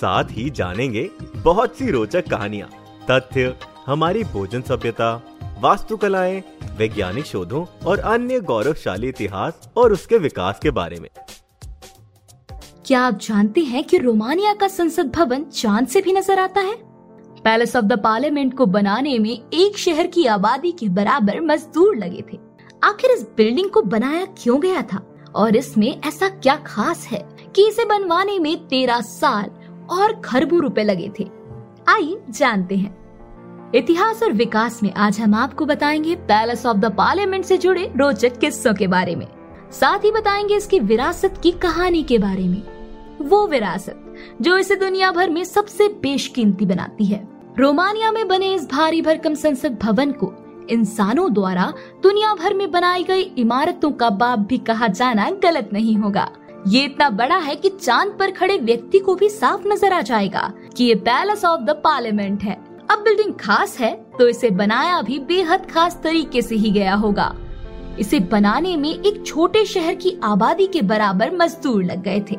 साथ ही जानेंगे बहुत सी रोचक कहानियाँ, तथ्य, हमारी भोजन सभ्यता, वास्तुकलाएँ, वैज्ञानिक शोधों और अन्य गौरवशाली इतिहास और उसके विकास के बारे में। क्या आप जानते हैं कि रोमानिया का संसद भवन चाँद से भी नज़र आता है? पैलेस ऑफ़ द पार्लियामेंट को बनाने में एक शहर की आबादी के बराबर मजदूर लगे थे। आखिर इस बिल्डिंग को बनाया क्यों गया था? और इसमें ऐसा क्या खास है कि इसे बनवाने में तेरह साल और खरबों रुपए लगे थे। आइए जानते हैं। इतिहास और विकास में आज हम आपको बताएँगे पैलेस ऑफ़ द पार्लियामेंट से जुड़े रोचक किस्सों के बारे में। साथ ही बताएँगे इसकी विरासत की कहानी के बारे में। वो विरासत, जो इसे दुनिया भर में सबसे बेशकीमती बनाती है। रोमानिया में बने इस भारी भरकम संसद भवन को इंसानों द्वारा दुनिया भर में बनाई गई इमारतों का बाप भी कहा जाना गलत नहीं होगा। ये इतना बड़ा है कि चाँद पर खड़े व्यक्ति को भी साफ़ नज़र आ जाएगा कि ये पैलेस ऑफ़ द पार्लियामेंट है। अब बिल्डिंग खास है तो इसे बनाया भी बेहद खास तरीके से ही गया होगा। इसे बनाने में एक छोटे शहर की आबादी के बराबर मजदूर लग गए थे।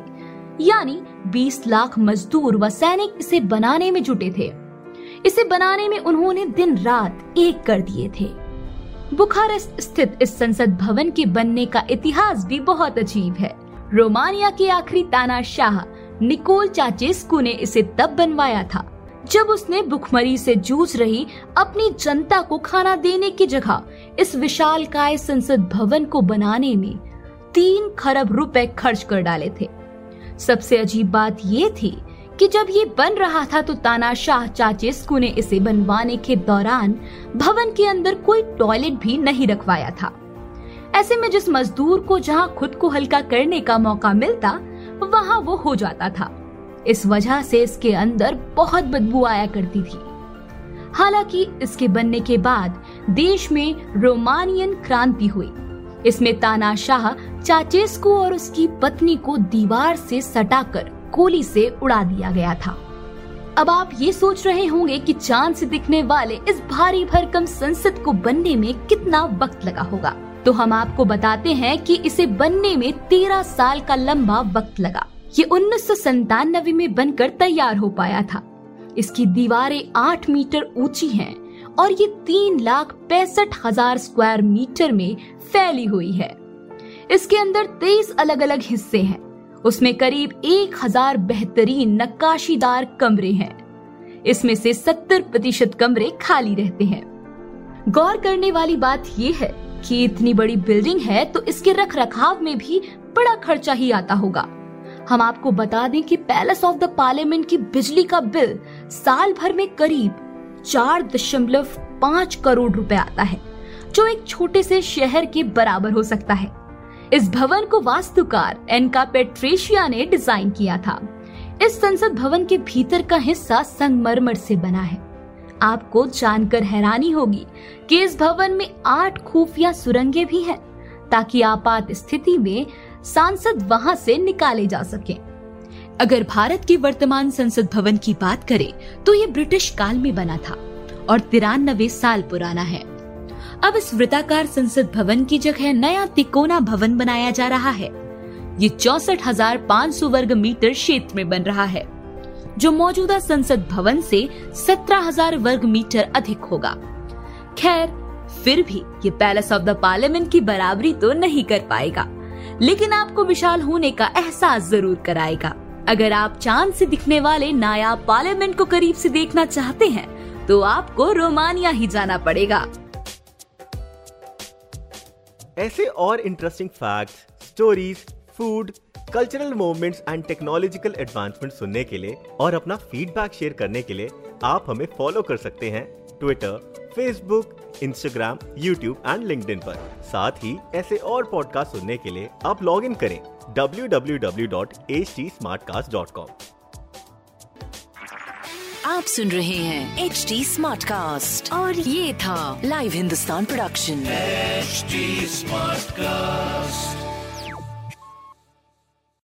यानी 20 लाख मजदूर व सैनिक इसे बनाने में जुटे थे। इसे बनाने में उन्होंने दिन रात एक कर दिए थे। बुखारेस्ट स्थित इस संसद भवन के बनने का इतिहास भी बहुत अजीब है। रोमानिया के आखिरी तानाशाह निकोल चाचेस्कू ने इसे तब बनवाया था, जब उसने भुखमरी से जूझ रही अपनी जनता को खाना देने की जगह इस विशाल काय संसद भवन को बनाने में तीन खरब रुपए खर्च कर डाले थे। सबसे अजीब बात ये थी कि जब ये बन रहा था तो तानाशाह चाचेस्कू ने इसे बनवाने के दौरान भवन के अंदर कोई टॉयलेट भी नहीं रखवाया था। ऐसे में जिस मजदूर को जहाँ खुद को हल्का करने का मौका मिलता, वहाँ वो हो जाता था। इस वजह से इसके अंदर बहुत बदबू आया करती थी। हालाँकि इसके बनने के बाद देश में रोमानियन क्रांति हुई। इसमें तानाशाह चाचेस्को और उसकी पत्नी को दीवार से सटाकर गोली से उड़ा दिया गया था। अब आप ये सोच रहे होंगे कि चाँद से दिखने वाले इस भारी भरकम संसद को बनने में कितना वक्त लगा होगा। तो हम आपको बताते हैं कि इसे बनने में तेरह साल का लंबा वक्त लगा। ये उन्नीस में बनकर तैयार हो पाया था। इसकी दीवारें आठ मीटर ऊँची हैं और ये तीन लाख पैंसठ हज़ार स्क्वायर मीटर में फैली हुई है। इसके अंदर तेईस अलग अलग हिस्से हैं। उसमें करीब एक हज़ार बेहतरीन नक्काशीदार कमरे हैं। इसमें से सत्तर प्रतिशत कमरे खाली रहते हैं। गौर करने वाली बात यह है कि इतनी बड़ी बिल्डिंग है तो इसके रख रखाव में भी बड़ा खर्चा ही आता होगा। हम आपको बता दें कि पैलेस ऑफ़ द पार्लियामेंट की बिजली का बिल साल भर में करीब चार दशमलव पाँच करोड़ रुपए आता है, जो एक छोटे से शहर के बराबर हो सकता है। इस भवन को वास्तुकार एनका पेट्रेशिया ने डिज़ाइन किया था। इस संसद भवन के भीतर का हिस्सा संगमरमर से बना है। आपको जानकर हैरानी होगी कि इस भवन में आठ खुफिया सुरंगें भी हैं, ताकि आपात स्थिति में सांसद वहाँ से निकाले जा सके। अगर भारत के वर्तमान संसद भवन की बात करें तो ये ब्रिटिश काल में बना था और तिरानबे साल पुराना है। अब इस वृताकार संसद भवन की जगह नया तिकोना भवन बनाया जा रहा है। ये चौसठ हज़ार पाँच सौ वर्ग मीटर क्षेत्र में बन रहा है। जो मौजूदा संसद भवन से सत्रह हज़ार वर्ग मीटर अधिक होगा। खैर फिर भी ये पैलेस ऑफ़ द पार्लियामेंट की बराबरी तो नहीं कर पाएगा। लेकिन आपको विशाल होने का एहसास ज़रूर कराएगा। अगर आप चाँद से दिखने वाले नायाब पार्लियामेंट को करीब से देखना चाहते हैं तो आपको रोमानिया ही जाना पड़ेगा। ऐसे और interesting facts, stories food cultural movements and technological advancement सुनने के लिए और अपना फीडबैक शेयर करने के लिए आप हमें फॉलो कर सकते हैं Twitter Facebook Instagram YouTube and link पर। साथ ही ऐसे और पॉडकास्ट सुनने के लिए आप लॉग इन करें www.htsmartcast.com आप सुन रहे हैं एच डी स्मार्ट कास्ट और ये था live Hindustan production HD Smartcast.